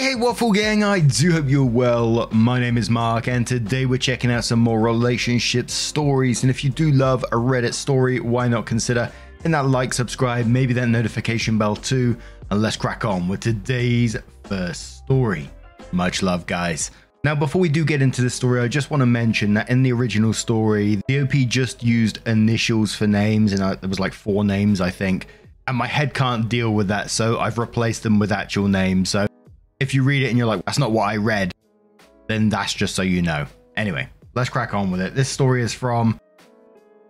Hey, hey, Waffle Gang, I do hope you're well. My name is Mark, and today we're checking out some more relationship stories. And if you do love a Reddit story, why not consider hitting that like, subscribe, maybe that notification bell too? And let's crack on with today's first story. Much love, guys. Now, before we do get into the story, I just want to mention that in the original story, the OP just used initials for names, and there was like four names, I think. And my head can't deal with that, so I've replaced them with actual names. So if you read it and you're like, that's not what I read, then that's just so you know. Anyway, let's crack on with it. This story is from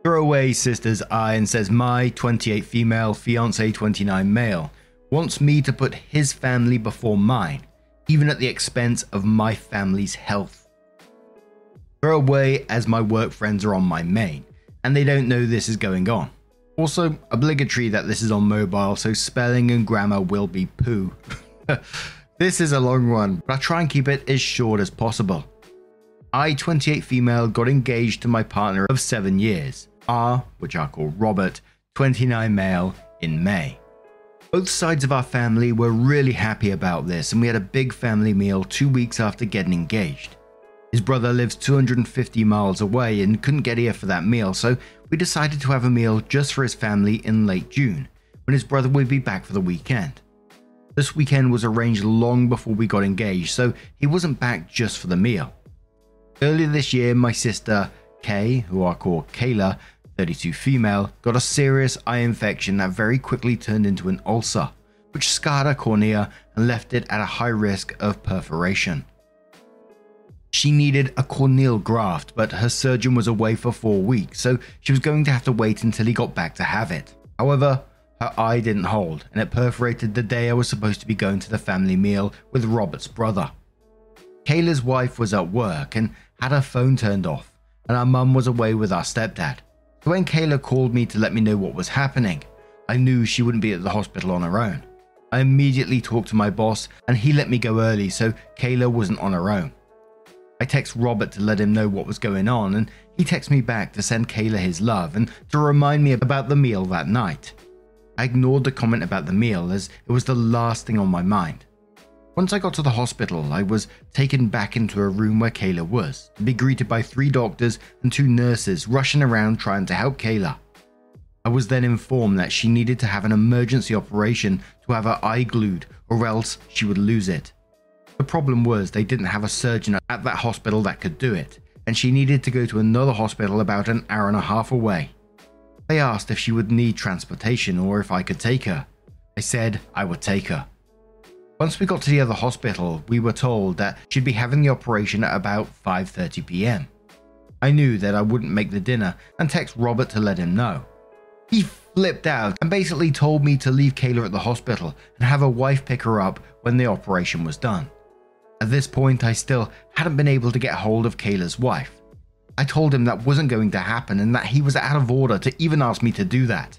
Throwaway Sisters I and says, My 28 female, fiance 29 male, wants me to put his family before mine, even at the expense of my family's health. Throwaway as my work friends are on my main, and they don't know this is going on. Also, obligatory that this is on mobile, so spelling and grammar will be poo. This is a long one, but I try and keep it as short as possible. I, 28 female, got engaged to my partner of 7 years, R, which I call Robert, 29 male, in May. Both sides of our family were really happy about this, and we had a big family meal two weeks after getting engaged. His brother lives 250 miles away and couldn't get here for that meal, so we decided to have a meal just for his family in late June, when his brother would be back for the weekend. This weekend was arranged long before we got engaged, so he wasn't back just for the meal. Earlier this year, my sister, Kay, who I call Kayla, 32 female, got a serious eye infection that very quickly turned into an ulcer, which scarred her cornea and left it at a high risk of perforation. She needed a corneal graft, but her surgeon was away for four weeks, so she was going to have to wait until he got back to have it. However, her eye didn't hold, and it perforated the day I was supposed to be going to the family meal with Robert's brother. Kayla's wife was at work and had her phone turned off, and our mum was away with our stepdad. So when Kayla called me to let me know what was happening, I knew she wouldn't be at the hospital on her own. I immediately talked to my boss, and he let me go early so Kayla wasn't on her own. I text Robert to let him know what was going on, and he texts me back to send Kayla his love and to remind me about the meal that night. I ignored the comment about the meal as it was the last thing on my mind. Once I got to the hospital, I was taken back into a room where Kayla was, to be greeted by three doctors and two nurses rushing around trying to help Kayla. I was then informed that she needed to have an emergency operation to have her eye glued, or else she would lose it. The problem was they didn't have a surgeon at that hospital that could do it, and she needed to go to another hospital about an hour and a half away. They asked if she would need transportation or if I could take her. I said I would take her. Once we got to the other hospital, we were told that she'd be having the operation at about 5:30 p.m. I knew that I wouldn't make the dinner and text Robert to let him know. He flipped out and basically told me to leave Kayla at the hospital and have her wife pick her up when the operation was done. At this point, I still hadn't been able to get hold of Kayla's wife. I told him that wasn't going to happen and that he was out of order to even ask me to do that.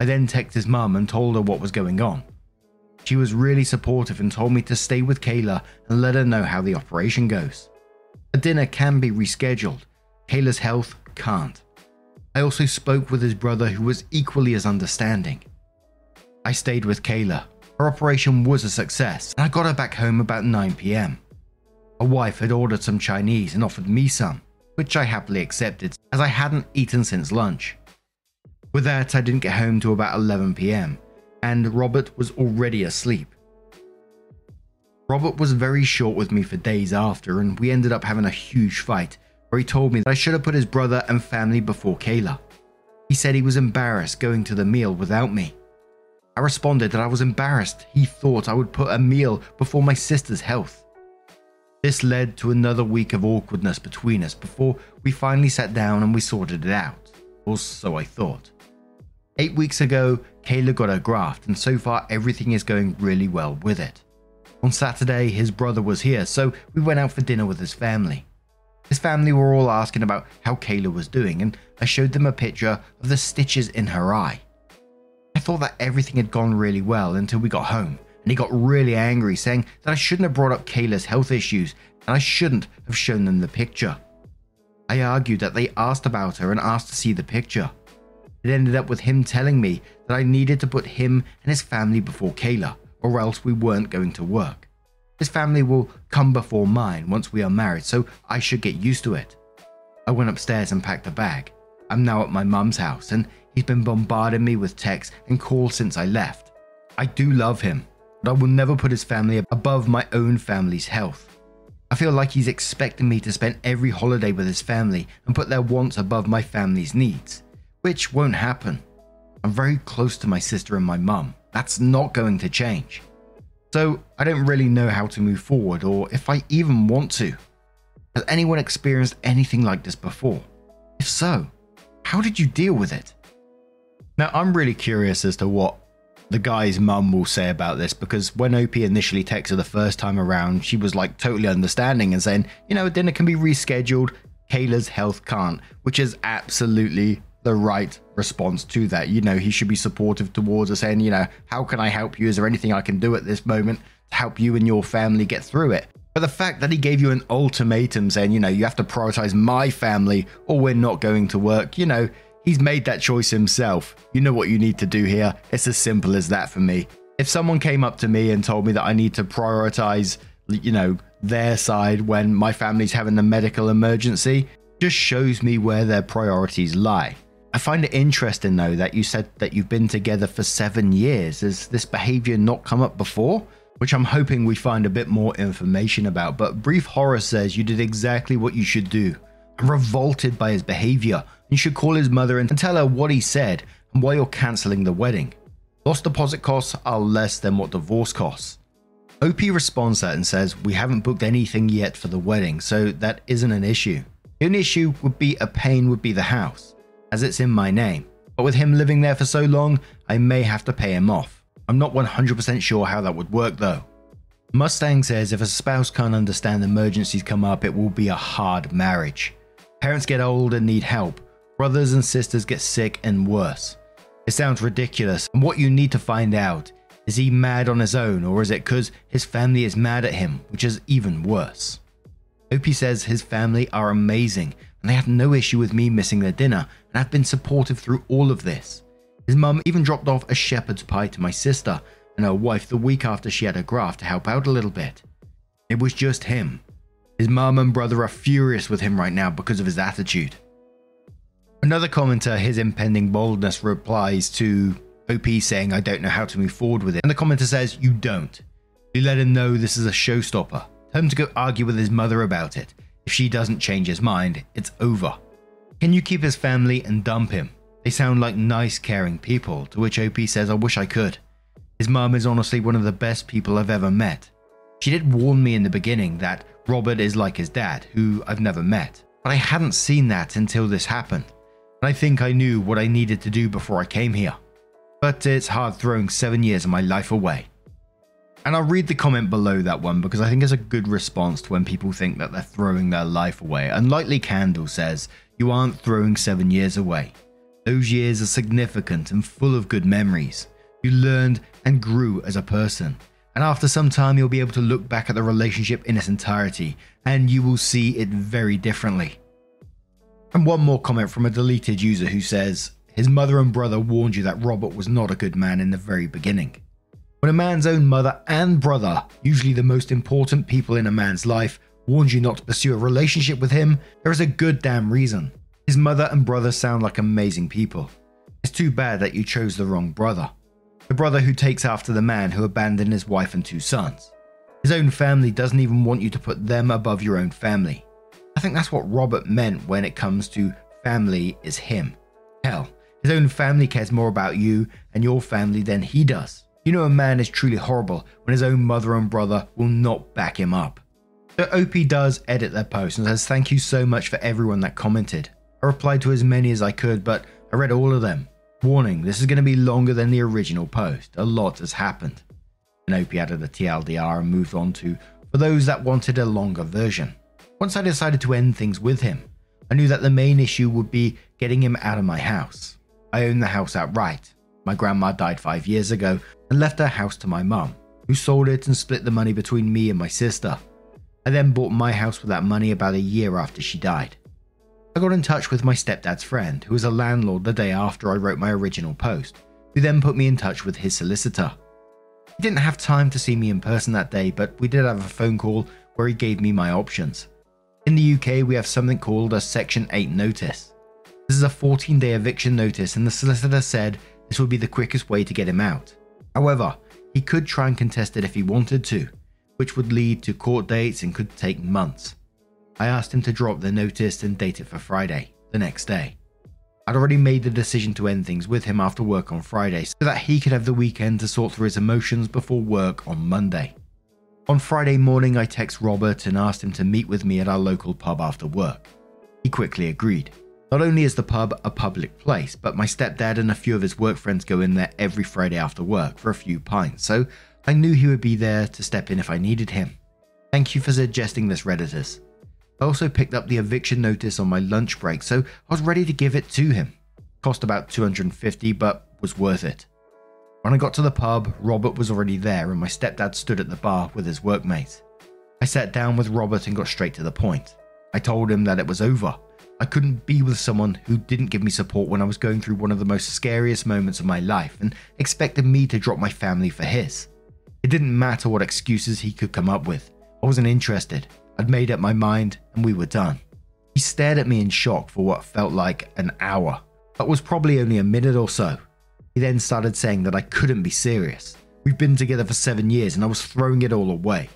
I then texted his mum and told her what was going on. She was really supportive and told me to stay with Kayla and let her know how the operation goes. A dinner can be rescheduled, Kayla's health can't. I also spoke with his brother who was equally as understanding. I stayed with Kayla. Her operation was a success and I got her back home about 9 pm. Her wife had ordered some Chinese and offered me some which I happily accepted as I hadn't eaten since lunch. With that, I didn't get home till about 11 pm, and Robert was already asleep. Robert was very short with me for days after, and we ended up having a huge fight where he told me that I should have put his brother and family before Kayla. He said he was embarrassed going to the meal without me. I responded that I was embarrassed he thought I would put a meal before my sister's health. This led to another week of awkwardness between us before we finally sat down and we sorted it out, or so I thought. Eight weeks ago, Kayla got her graft, and so far everything is going really well with it. On Saturday, his brother was here, so we went out for dinner with his family. His family were all asking about how Kayla was doing, and I showed them a picture of the stitches in her eye. I thought that everything had gone really well until we got home, and he got really angry, saying that I shouldn't have brought up Kayla's health issues and I shouldn't have shown them the picture. I argued that they asked about her and asked to see the picture. It ended up with him telling me that I needed to put him and his family before Kayla, or else we weren't going to work. His family will come before mine once we are married, so I should get used to it. I went upstairs and packed a bag. I'm now at my mum's house, and he's been bombarding me with texts and calls since I left. I do love him, but I will never put his family above my own family's health. I feel like he's expecting me to spend every holiday with his family and put their wants above my family's needs, which won't happen. I'm very close to my sister and my mum. That's not going to change. So I don't really know how to move forward or if I even want to. Has anyone experienced anything like this before? If so, how did you deal with it? Now, I'm really curious as to what the guy's mum will say about this because when OP initially texted her the first time around, she was like totally understanding and saying, you know, dinner can be rescheduled. Kayla's health can't, which is absolutely the right response to that. You know, he should be supportive towards her, saying, you know, how can I help you? Is there anything I can do at this moment to help you and your family get through it? But the fact that he gave you an ultimatum saying, you know, you have to prioritize my family or we're not going to work, you know, he's made that choice himself. You know what you need to do here. It's as simple as that for me. If someone came up to me and told me that I need to prioritize, you know, their side when my family's having a medical emergency, just shows me where their priorities lie. I find it interesting though that you said that you've been together for seven years. Has this behavior not come up before? Which I'm hoping we find a bit more information about. But Brief Horror says you did exactly what you should do. I'm revolted by his behavior. You should call his mother and tell her what he said and why you're cancelling the wedding. Lost deposit costs are less than what divorce costs. OP responds that and says, We haven't booked anything yet for the wedding, so that isn't an issue. The only issue would be a pain would be the house as it's in my name. But with him living there for so long, I may have to pay him off. I'm not 100% sure how that would work though. Mustang says if a spouse can't understand emergencies come up, it will be a hard marriage. Parents get old and need help. Brothers and sisters get sick and worse. It sounds ridiculous, and what you need to find out is he mad on his own, or is it because his family is mad at him, which is even worse? Opie says his family are amazing and they have no issue with me missing their dinner and have been supportive through all of this. His mum even dropped off a shepherd's pie to my sister and her wife the week after she had her graft to help out a little bit. It was just him. His mum and brother are furious with him right now because of his attitude. Another commenter, his impending boldness, replies to OP saying, I don't know how to move forward with it. And the commenter says, You don't. You let him know this is a showstopper. Tell him to go argue with his mother about it. If she doesn't change his mind, it's over. Can you keep his family and dump him? They sound like nice, caring people, to which OP says, I wish I could. His mum is honestly one of the best people I've ever met. She did warn me in the beginning that Robert is like his dad, who I've never met, but I hadn't seen that until this happened. And I think I knew what I needed to do before I came here. But it's hard throwing seven years of my life away. And I'll read the comment below that one because I think it's a good response to when people think that they're throwing their life away. And Unlikely Candle says, You aren't throwing seven years away. Those years are significant and full of good memories. You learned and grew as a person. And after some time, you'll be able to look back at the relationship in its entirety and you will see it very differently. And one more comment from a deleted user who says, His mother and brother warned you that Robert was not a good man in the very beginning. When a man's own mother and brother, usually the most important people in a man's life, warns you not to pursue a relationship with him, there is a good damn reason. His mother and brother sound like amazing people. It's too bad that you chose the wrong brother. The brother who takes after the man who abandoned his wife and two sons. His own family doesn't even want you to put them above your own family. I think that's what Robert meant when it comes to family is him. Hell, his own family cares more about you and your family than he does. You know a man is truly horrible when his own mother and brother will not back him up. So OP does edit their post and says thank you so much for everyone that commented. I replied to as many as I could, but I read all of them. Warning, this is going to be longer than the original post. A lot has happened. And Opie added a TLDR and moved on to for those that wanted a longer version. Once I decided to end things with him, I knew that the main issue would be getting him out of my house. I own the house outright. My grandma died five years ago and left her house to my mum, who sold it and split the money between me and my sister. I then bought my house with that money about a year after she died. I got in touch with my stepdad's friend, who was a landlord the day after I wrote my original post, who then put me in touch with his solicitor. He didn't have time to see me in person that day, but we did have a phone call where he gave me my options. In the UK, we have something called a Section 8 notice. This is a 14 day eviction notice, and the solicitor said this would be the quickest way to get him out. However, he could try and contest it if he wanted to, which would lead to court dates and could take months. I asked him to drop the notice and date it for Friday, the next day. I'd already made the decision to end things with him after work on Friday so that he could have the weekend to sort through his emotions before work on Monday. On Friday morning, I text Robert and asked him to meet with me at our local pub after work. He quickly agreed. Not only is the pub a public place, but my stepdad and a few of his work friends go in there every Friday after work for a few pints, so I knew he would be there to step in if I needed him. Thank you for suggesting this, Redditors. I also picked up the eviction notice on my lunch break, so I was ready to give it to him. Cost about 250, but was worth it. When I got to the pub, Robert was already there, and my stepdad stood at the bar with his workmate. I sat down with Robert and got straight to the point. I told him that it was over I couldn't be with someone who didn't give me support when I was going through one of the most scariest moments of my life and expected me to drop my family for his. It didn't matter what excuses he could come up with. I wasn't interested. I'd made up my mind and we were done. He stared at me in shock for what felt like an hour, but was probably only a minute or so. He then started saying that I couldn't be serious. We've been together for seven years and I was throwing it all away.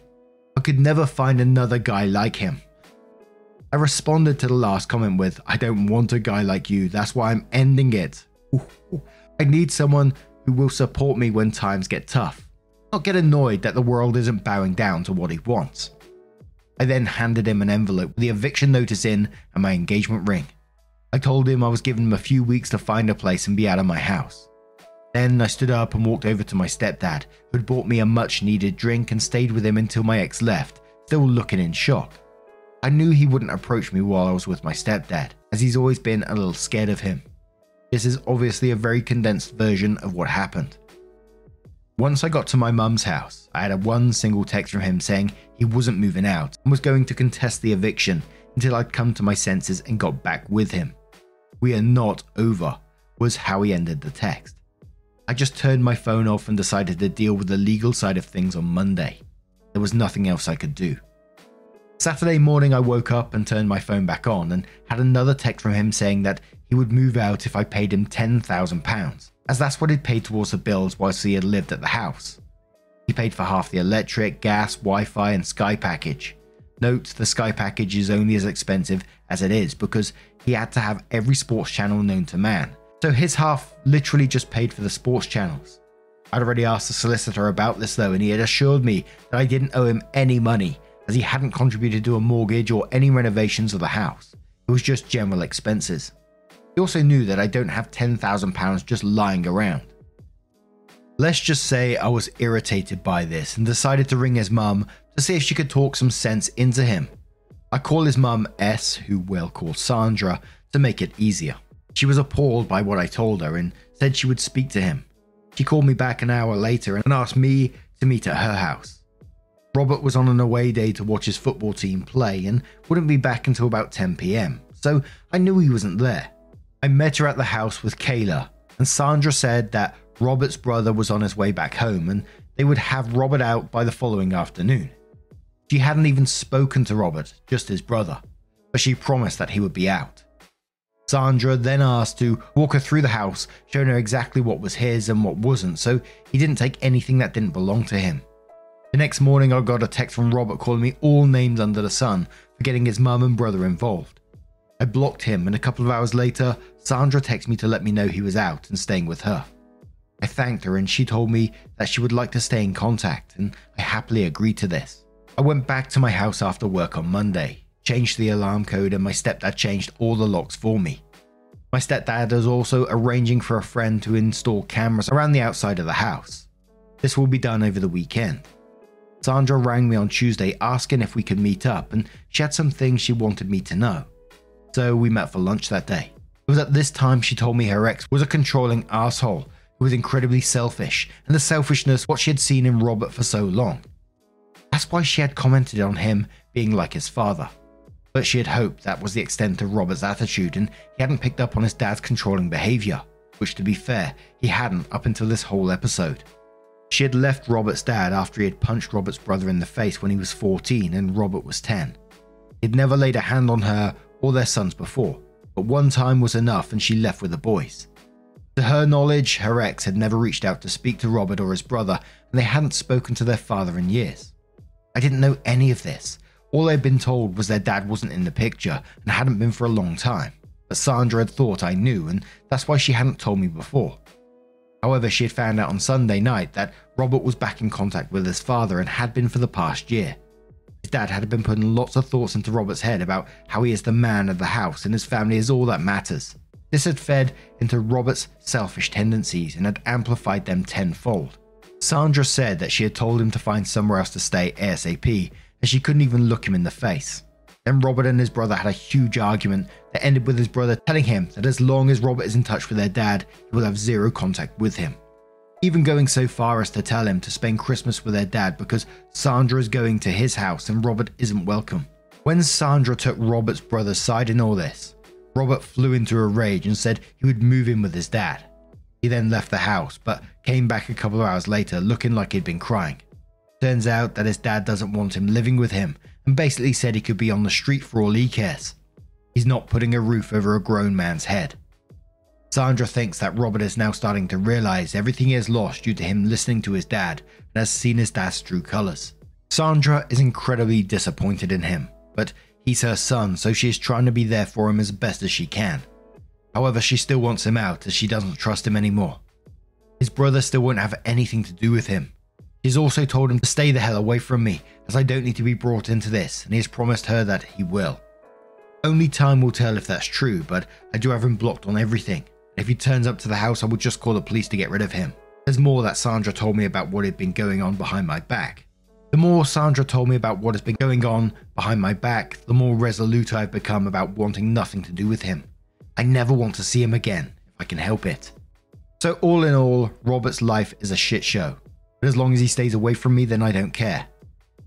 I could never find another guy like him. I responded to the last comment with, I don't want a guy like you, that's why I'm ending it. I need someone who will support me when times get tough, not get annoyed that the world isn't bowing down to what he wants. I then handed him an envelope with the eviction notice in and my engagement ring. I told him I was giving him a few weeks to find a place and be out of my house. Then I stood up and walked over to my stepdad, who'd bought me a much needed drink and stayed with him until my ex left, still looking in shock. I knew he wouldn't approach me while I was with my stepdad, as he's always been a little scared of him. This is obviously a very condensed version of what happened. Once I got to my mum's house, I had a one single text from him saying he wasn't moving out and was going to contest the eviction until I'd come to my senses and got back with him. We are not over, was how he ended the text. I just turned my phone off and decided to deal with the legal side of things on Monday. There was nothing else I could do. Saturday morning, I woke up and turned my phone back on and had another text from him saying that he would move out if I paid him £10,000, as that's what he'd paid towards the bills whilst he had lived at the house. He paid for half the electric, gas, Wi Fi, and Sky package. Note the Sky package is only as expensive as it is because he had to have every sports channel known to man, so his half literally just paid for the sports channels. I'd already asked the solicitor about this though, and he had assured me that I didn't owe him any money as he hadn't contributed to a mortgage or any renovations of the house. It was just general expenses. He also knew that I don't have £10,000 just lying around. Let's just say I was irritated by this and decided to ring his mum to see if she could talk some sense into him. I call his mum S, who we'll call Sandra, to make it easier. She was appalled by what I told her and said she would speak to him. She called me back an hour later and asked me to meet at her house. Robert was on an away day to watch his football team play and wouldn't be back until about 10 pm, so I knew he wasn't there. I met her at the house with Kayla, and Sandra said that Robert's brother was on his way back home and they would have Robert out by the following afternoon. She hadn't even spoken to Robert, just his brother, but she promised that he would be out. Sandra then asked to walk her through the house, showing her exactly what was his and what wasn't, so he didn't take anything that didn't belong to him. The next morning, I got a text from Robert calling me all names under the sun for getting his mum and brother involved. I blocked him, and a couple of hours later, Sandra texted me to let me know he was out and staying with her. I thanked her, and she told me that she would like to stay in contact, and I happily agreed to this. I went back to my house after work on Monday, changed the alarm code, and my stepdad changed all the locks for me. My stepdad is also arranging for a friend to install cameras around the outside of the house. This will be done over the weekend. Sandra rang me on Tuesday asking if we could meet up, and she had some things she wanted me to know. So we met for lunch that day. It was at this time she told me her ex was a controlling asshole who was incredibly selfish, and the selfishness what she had seen in Robert for so long. That's why she had commented on him being like his father but she had hoped that was the extent of Robert's attitude and he hadn't picked up on his dad's controlling behaviour, which to be fair, he hadn't up until this whole episode. She had left Robert's dad after he had punched Robert's brother in the face when he was 14 and Robert was 10. He'd never laid a hand on her or their sons before, but one time was enough and she left with the boys. To her knowledge, her ex had never reached out to speak to Robert or his brother, and they hadn't spoken to their father in years. I didn't know any of this, all they'd been told was their dad wasn't in the picture and hadn't been for a long time, but Sandra had thought I knew, and that's why she hadn't told me before. However, she had found out on Sunday night that Robert was back in contact with his father and had been for the past year. His dad had been putting lots of thoughts into Robert's head about how he is the man of the house and his family is all that matters. This had fed into Robert's selfish tendencies and had amplified them tenfold. Sandra said that she had told him to find somewhere else to stay ASAP and she couldn't even look him in the face. Then Robert and his brother had a huge argument that ended with his brother telling him that as long as Robert is in touch with their dad, he will have zero contact with him. Even going so far as to tell him to spend Christmas with their dad because Sandra is going to his house and Robert isn't welcome. When Sandra took Robert's brother's side in all this, Robert flew into a rage and said he would move in with his dad. He then left the house, but came back a couple of hours later looking like he'd been crying. Turns out that his dad doesn't want him living with him and basically said he could be on the street for all he cares. He's not putting a roof over a grown man's head. Sandra thinks that Robert is now starting to realize everything he has lost due to him listening to his dad and has seen his dad's true colors. Sandra is incredibly disappointed in him, but he's her son, so she is trying to be there for him as best as she can. However, she still wants him out as she doesn't trust him anymore. His brother still won't have anything to do with him, He's also told him to stay the hell away from me, as I don't need to be brought into this, and he has promised her that he will. Only time will tell if that's true, but I do have him blocked on everything. If he turns up to the house, I will just call the police to get rid of him. There's more that Sandra told me about what had been going on behind my back. The more Sandra told me about what has been going on behind my back, the more resolute I've become about wanting nothing to do with him. I never want to see him again, if I can help it. So, all in all, Robert's life is a shit show. But as long as he stays away from me, then I don't care.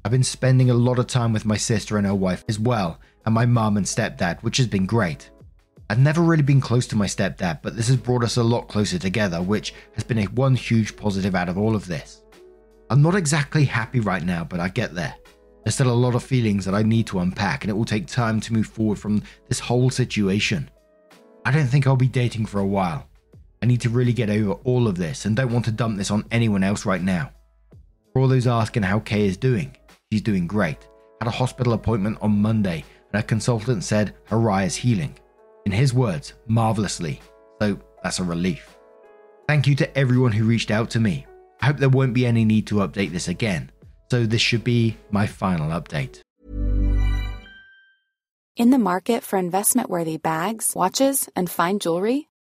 I've been spending a lot of time with my sister and her wife as well, and my mum and stepdad, which has been great. I've never really been close to my stepdad, but this has brought us a lot closer together, which has been a one huge positive out of all of this. I'm not exactly happy right now, but I get there. There's still a lot of feelings that I need to unpack, and it will take time to move forward from this whole situation. I don't think I'll be dating for a while. I need to really get over all of this and don't want to dump this on anyone else right now. For all those asking how Kay is doing, she's doing great. Had a hospital appointment on Monday and her consultant said her eye is healing. In his words, marvelously. So that's a relief. Thank you to everyone who reached out to me. I hope there won't be any need to update this again. So this should be my final update. In the market for investment worthy bags, watches, and fine jewelry,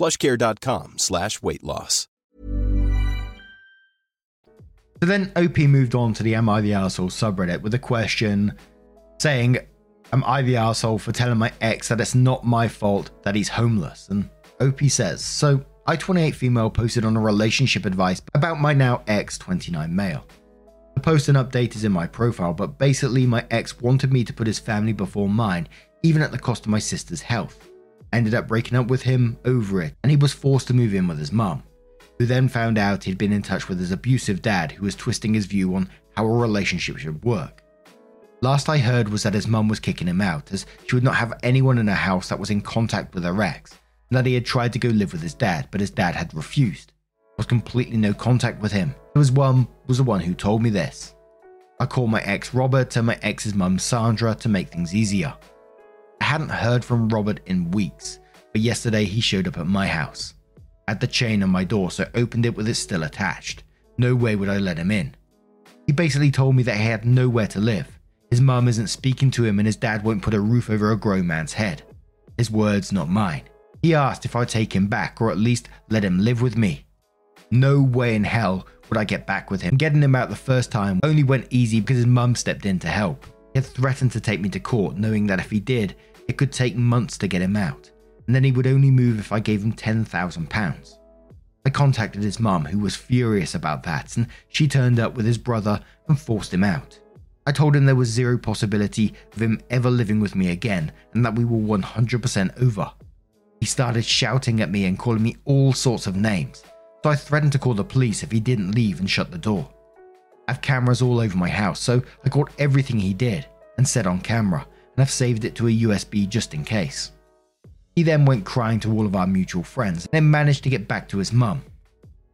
plushcare.com slash weight loss. So then OP moved on to the Am I the Arsehole subreddit with a question saying, Am I the arsehole for telling my ex that it's not my fault that he's homeless? And OP says, So I28 female posted on a relationship advice about my now ex 29 male. The post and update is in my profile, but basically, my ex wanted me to put his family before mine, even at the cost of my sister's health. Ended up breaking up with him over it, and he was forced to move in with his mum, who then found out he'd been in touch with his abusive dad, who was twisting his view on how a relationship should work. Last I heard was that his mum was kicking him out, as she would not have anyone in her house that was in contact with her ex, and that he had tried to go live with his dad, but his dad had refused. Was completely no contact with him. So his mum was the one who told me this. I called my ex Robert and my ex's mum Sandra to make things easier. I hadn't heard from Robert in weeks, but yesterday he showed up at my house. Had the chain on my door, so opened it with it still attached. No way would I let him in. He basically told me that he had nowhere to live. His mum isn't speaking to him, and his dad won't put a roof over a grown man's head. His words, not mine. He asked if I'd take him back, or at least let him live with me. No way in hell would I get back with him. Getting him out the first time only went easy because his mum stepped in to help. He had threatened to take me to court, knowing that if he did, it could take months to get him out, and then he would only move if I gave him £10,000. I contacted his mum, who was furious about that, and she turned up with his brother and forced him out. I told him there was zero possibility of him ever living with me again and that we were 100% over. He started shouting at me and calling me all sorts of names, so I threatened to call the police if he didn't leave and shut the door. Have cameras all over my house, so I caught everything he did and said on camera, and I've saved it to a USB just in case. He then went crying to all of our mutual friends and then managed to get back to his mum.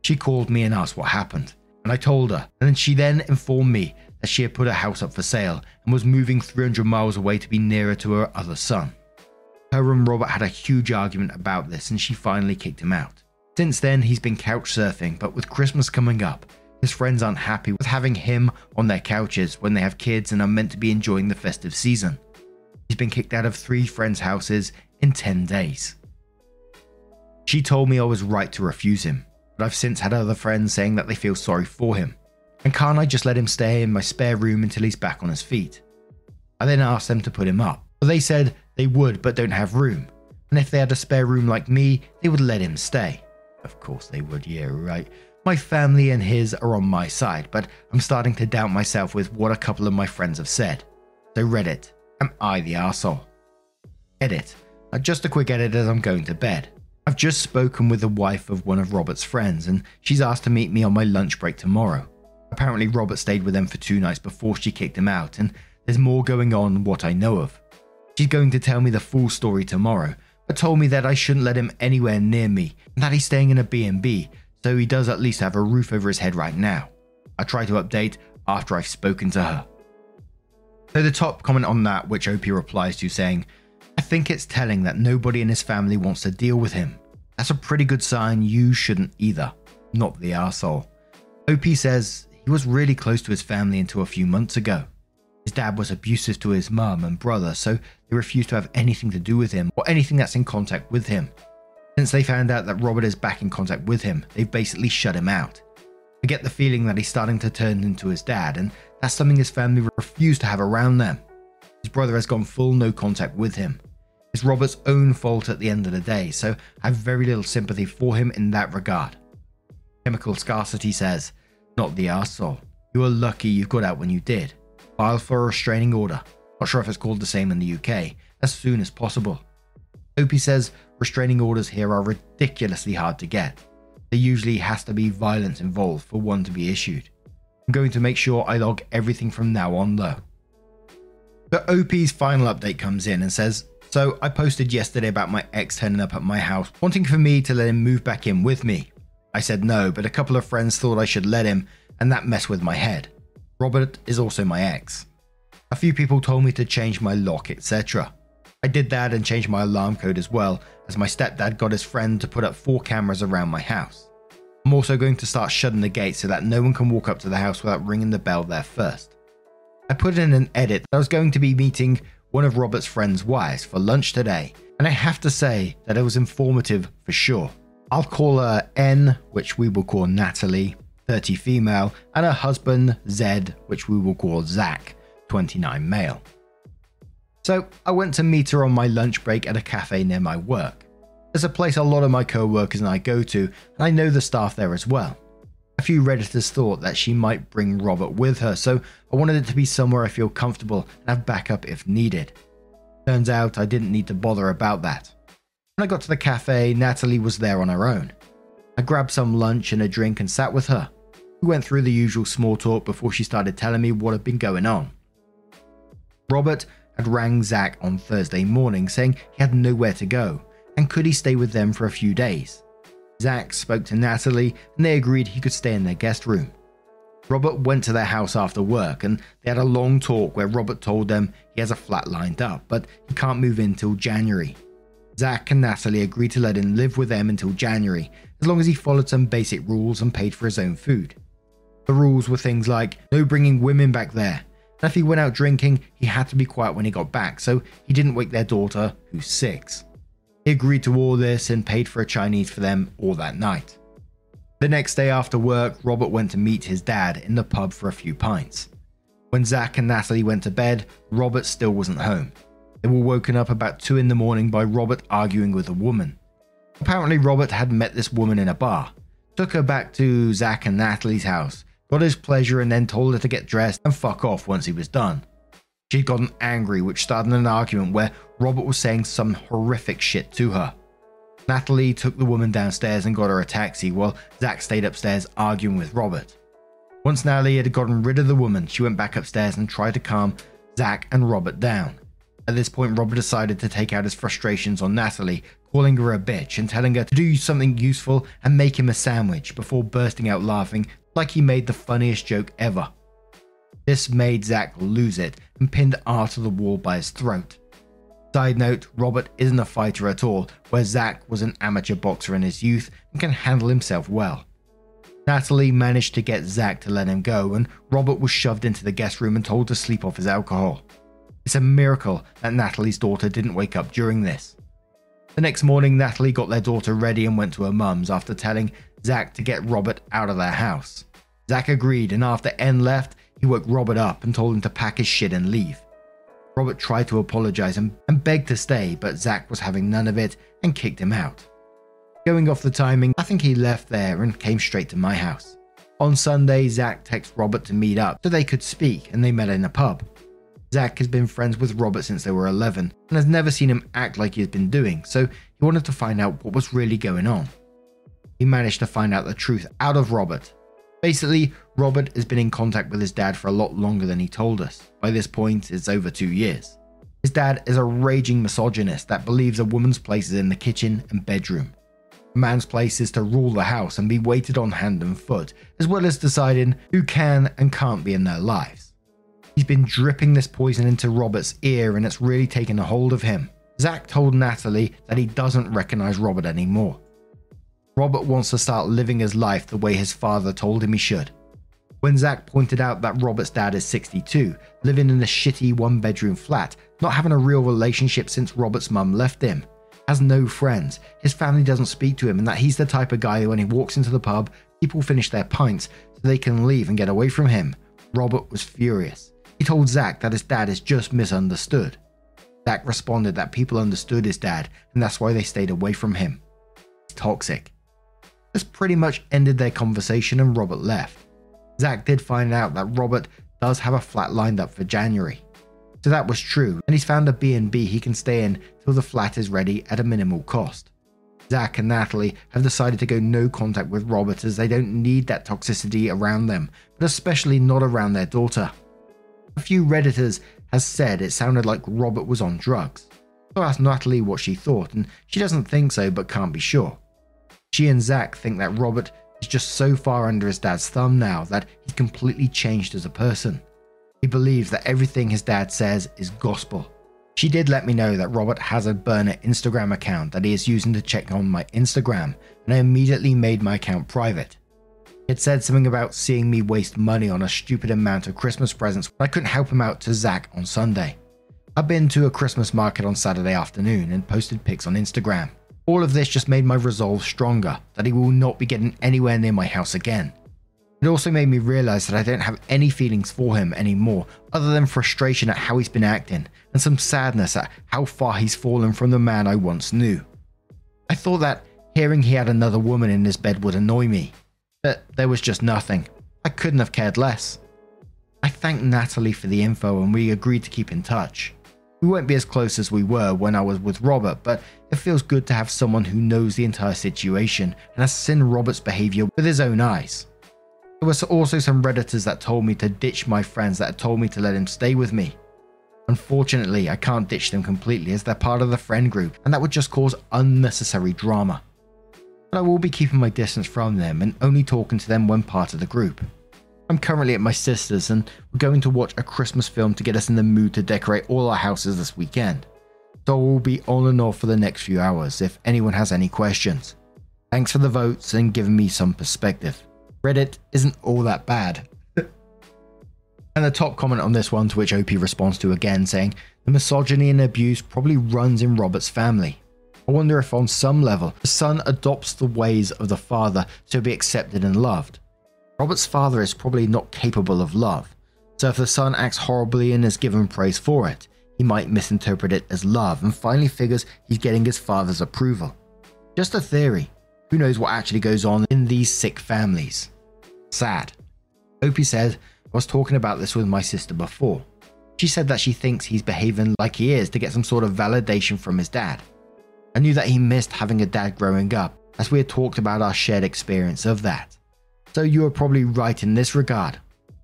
She called me and asked what happened, and I told her, and then she then informed me that she had put her house up for sale and was moving 300 miles away to be nearer to her other son. Her and Robert had a huge argument about this and she finally kicked him out. Since then, he's been couch surfing, but with Christmas coming up, his friends aren't happy with having him on their couches when they have kids and are meant to be enjoying the festive season. He's been kicked out of three friends' houses in 10 days. She told me I was right to refuse him, but I've since had other friends saying that they feel sorry for him. And can't I just let him stay in my spare room until he's back on his feet? I then asked them to put him up, but they said they would but don't have room. And if they had a spare room like me, they would let him stay. Of course they would, yeah, right. My family and his are on my side, but I'm starting to doubt myself with what a couple of my friends have said. So Reddit, am I the arsehole? Edit. Uh, just a quick edit as I'm going to bed. I've just spoken with the wife of one of Robert's friends, and she's asked to meet me on my lunch break tomorrow. Apparently, Robert stayed with them for two nights before she kicked him out, and there's more going on what I know of. She's going to tell me the full story tomorrow, but told me that I shouldn't let him anywhere near me and that he's staying in a B&B, so he does at least have a roof over his head right now. I try to update after I've spoken to her. So the top comment on that, which OP replies to saying, I think it's telling that nobody in his family wants to deal with him. That's a pretty good sign you shouldn't either. Not the asshole. OP says he was really close to his family until a few months ago. His dad was abusive to his mum and brother, so they refused to have anything to do with him or anything that's in contact with him. Since they found out that Robert is back in contact with him, they've basically shut him out. I get the feeling that he's starting to turn into his dad, and that's something his family refuse to have around them. His brother has gone full no contact with him. It's Robert's own fault at the end of the day, so I have very little sympathy for him in that regard. Chemical Scarcity says, Not the arsehole. You were lucky you got out when you did. File for a restraining order. Not sure if it's called the same in the UK. As soon as possible. Opie says restraining orders here are ridiculously hard to get. There usually has to be violence involved for one to be issued. I'm going to make sure I log everything from now on though. But OP's final update comes in and says, So I posted yesterday about my ex turning up at my house, wanting for me to let him move back in with me. I said no, but a couple of friends thought I should let him, and that messed with my head. Robert is also my ex. A few people told me to change my lock, etc. I did that and changed my alarm code as well, as my stepdad got his friend to put up four cameras around my house. I'm also going to start shutting the gate so that no one can walk up to the house without ringing the bell there first. I put in an edit that I was going to be meeting one of Robert's friend's wives for lunch today, and I have to say that it was informative for sure. I'll call her N, which we will call Natalie, 30 female, and her husband Zed, which we will call Zach, 29 male. So I went to meet her on my lunch break at a cafe near my work. There's a place a lot of my co workers and I go to, and I know the staff there as well. A few Redditors thought that she might bring Robert with her, so I wanted it to be somewhere I feel comfortable and have backup if needed. Turns out I didn't need to bother about that. When I got to the cafe, Natalie was there on her own. I grabbed some lunch and a drink and sat with her. We went through the usual small talk before she started telling me what had been going on. Robert had rang Zach on Thursday morning saying he had nowhere to go and could he stay with them for a few days. Zach spoke to Natalie and they agreed he could stay in their guest room. Robert went to their house after work and they had a long talk where Robert told them he has a flat lined up, but he can't move in till January. Zach and Natalie agreed to let him live with them until January, as long as he followed some basic rules and paid for his own food. The rules were things like no bringing women back there, and if he went out drinking, he had to be quiet when he got back so he didn't wake their daughter, who's six. He agreed to all this and paid for a Chinese for them all that night. The next day after work, Robert went to meet his dad in the pub for a few pints. When Zach and Natalie went to bed, Robert still wasn't home. They were woken up about 2 in the morning by Robert arguing with a woman. Apparently, Robert had met this woman in a bar, took her back to Zach and Natalie's house, got his pleasure, and then told her to get dressed and fuck off once he was done. She'd gotten angry, which started an argument where Robert was saying some horrific shit to her. Natalie took the woman downstairs and got her a taxi while Zach stayed upstairs arguing with Robert. Once Natalie had gotten rid of the woman, she went back upstairs and tried to calm Zach and Robert down. At this point, Robert decided to take out his frustrations on Natalie, calling her a bitch and telling her to do something useful and make him a sandwich before bursting out laughing like he made the funniest joke ever. This made Zach lose it and pinned R to the wall by his throat. Side note, Robert isn't a fighter at all, where Zach was an amateur boxer in his youth and can handle himself well. Natalie managed to get Zach to let him go, and Robert was shoved into the guest room and told to sleep off his alcohol. It's a miracle that Natalie's daughter didn't wake up during this. The next morning, Natalie got their daughter ready and went to her mum's after telling Zach to get Robert out of their house. Zach agreed, and after N left, he woke Robert up and told him to pack his shit and leave. Robert tried to apologize and, and begged to stay, but Zach was having none of it and kicked him out. Going off the timing, I think he left there and came straight to my house. On Sunday, Zach texted Robert to meet up so they could speak, and they met in a pub. Zach has been friends with Robert since they were 11 and has never seen him act like he has been doing, so he wanted to find out what was really going on. He managed to find out the truth out of Robert Basically, Robert has been in contact with his dad for a lot longer than he told us. By this point, it's over two years. His dad is a raging misogynist that believes a woman's place is in the kitchen and bedroom. A man's place is to rule the house and be waited on hand and foot, as well as deciding who can and can't be in their lives. He's been dripping this poison into Robert's ear and it's really taken a hold of him. Zach told Natalie that he doesn't recognize Robert anymore. Robert wants to start living his life the way his father told him he should. When Zach pointed out that Robert's dad is 62, living in a shitty one bedroom flat, not having a real relationship since Robert's mum left him, has no friends, his family doesn't speak to him, and that he's the type of guy who, when he walks into the pub, people finish their pints so they can leave and get away from him, Robert was furious. He told Zach that his dad is just misunderstood. Zach responded that people understood his dad, and that's why they stayed away from him. He's toxic. This pretty much ended their conversation and Robert left. Zach did find out that Robert does have a flat lined up for January. So that was true, and he's found a B&B he can stay in till the flat is ready at a minimal cost. Zach and Natalie have decided to go no contact with Robert as they don't need that toxicity around them, but especially not around their daughter. A few Redditors has said it sounded like Robert was on drugs. So I asked Natalie what she thought, and she doesn't think so but can't be sure. She and Zach think that Robert is just so far under his dad's thumb now that he's completely changed as a person. He believes that everything his dad says is gospel. She did let me know that Robert has a burner Instagram account that he is using to check on my Instagram, and I immediately made my account private. It said something about seeing me waste money on a stupid amount of Christmas presents but I couldn't help him out to Zach on Sunday. I've been to a Christmas market on Saturday afternoon and posted pics on Instagram. All of this just made my resolve stronger that he will not be getting anywhere near my house again. It also made me realize that I don't have any feelings for him anymore, other than frustration at how he's been acting, and some sadness at how far he's fallen from the man I once knew. I thought that hearing he had another woman in his bed would annoy me, but there was just nothing. I couldn't have cared less. I thanked Natalie for the info and we agreed to keep in touch. We won't be as close as we were when I was with Robert, but it feels good to have someone who knows the entire situation and has seen Robert's behavior with his own eyes. There were also some Redditors that told me to ditch my friends that told me to let him stay with me. Unfortunately, I can't ditch them completely as they're part of the friend group, and that would just cause unnecessary drama. But I will be keeping my distance from them and only talking to them when part of the group. I'm currently at my sister's and we're going to watch a Christmas film to get us in the mood to decorate all our houses this weekend. So we'll be on and off for the next few hours if anyone has any questions. Thanks for the votes and giving me some perspective. Reddit isn't all that bad. and the top comment on this one, to which OP responds to again, saying, The misogyny and abuse probably runs in Robert's family. I wonder if, on some level, the son adopts the ways of the father to be accepted and loved. Robert's father is probably not capable of love, so if the son acts horribly and is given praise for it, he might misinterpret it as love and finally figures he's getting his father's approval. Just a theory. Who knows what actually goes on in these sick families? Sad. Opie said, I was talking about this with my sister before. She said that she thinks he's behaving like he is to get some sort of validation from his dad. I knew that he missed having a dad growing up, as we had talked about our shared experience of that. So you are probably right in this regard.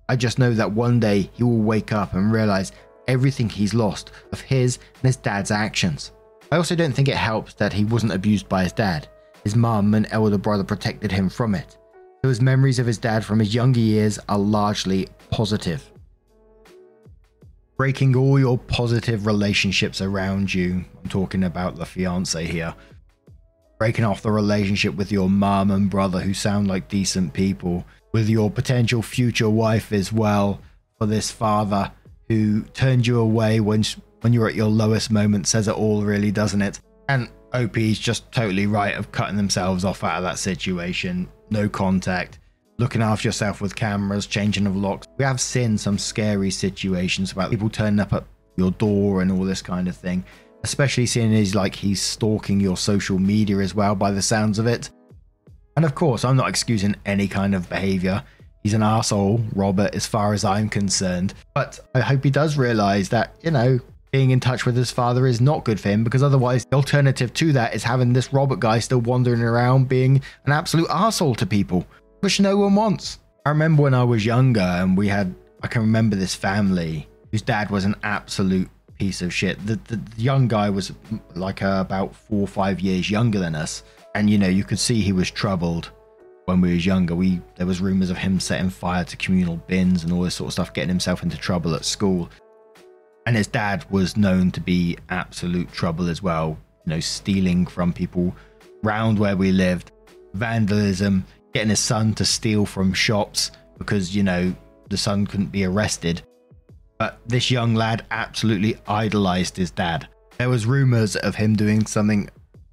I just know that one day he will wake up and realize everything he's lost of his and his dad's actions. I also don't think it helps that he wasn't abused by his dad. His mum and elder brother protected him from it. So his memories of his dad from his younger years are largely positive. Breaking all your positive relationships around you. I'm talking about the fiance here breaking off the relationship with your mum and brother who sound like decent people, with your potential future wife as well, for this father who turned you away when when you're at your lowest moment says it all really doesn't it? And op's just totally right of cutting themselves off out of that situation. No contact. Looking after yourself with cameras changing of locks. We have seen some scary situations about people turning up at your door and all this kind of thing especially seeing as like he's stalking your social media as well by the sounds of it. And of course, I'm not excusing any kind of behavior. He's an asshole, Robert, as far as I'm concerned. But I hope he does realize that, you know, being in touch with his father is not good for him because otherwise the alternative to that is having this Robert guy still wandering around being an absolute asshole to people, which no one wants. I remember when I was younger and we had, I can remember this family whose dad was an absolute piece of shit. The, the, the young guy was like uh, about four or five years younger than us, and you know you could see he was troubled when we was younger. We there was rumors of him setting fire to communal bins and all this sort of stuff, getting himself into trouble at school. And his dad was known to be absolute trouble as well. You know, stealing from people round where we lived, vandalism, getting his son to steal from shops because you know the son couldn't be arrested but this young lad absolutely idolized his dad. There was rumors of him doing something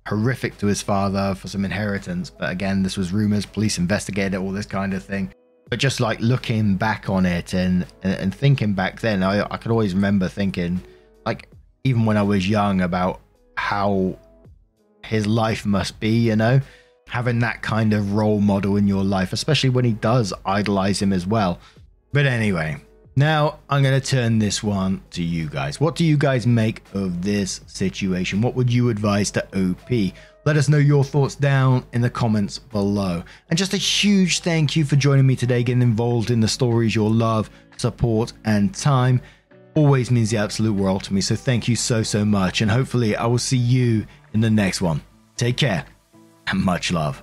horrific to his father for some inheritance, but again, this was rumors, police investigated all this kind of thing. But just like looking back on it and and, and thinking back then, I, I could always remember thinking, like even when I was young, about how his life must be, you know, having that kind of role model in your life, especially when he does idolize him as well. But anyway, now, I'm going to turn this one to you guys. What do you guys make of this situation? What would you advise to OP? Let us know your thoughts down in the comments below. And just a huge thank you for joining me today, getting involved in the stories your love, support, and time always means the absolute world to me. So thank you so, so much. And hopefully, I will see you in the next one. Take care and much love.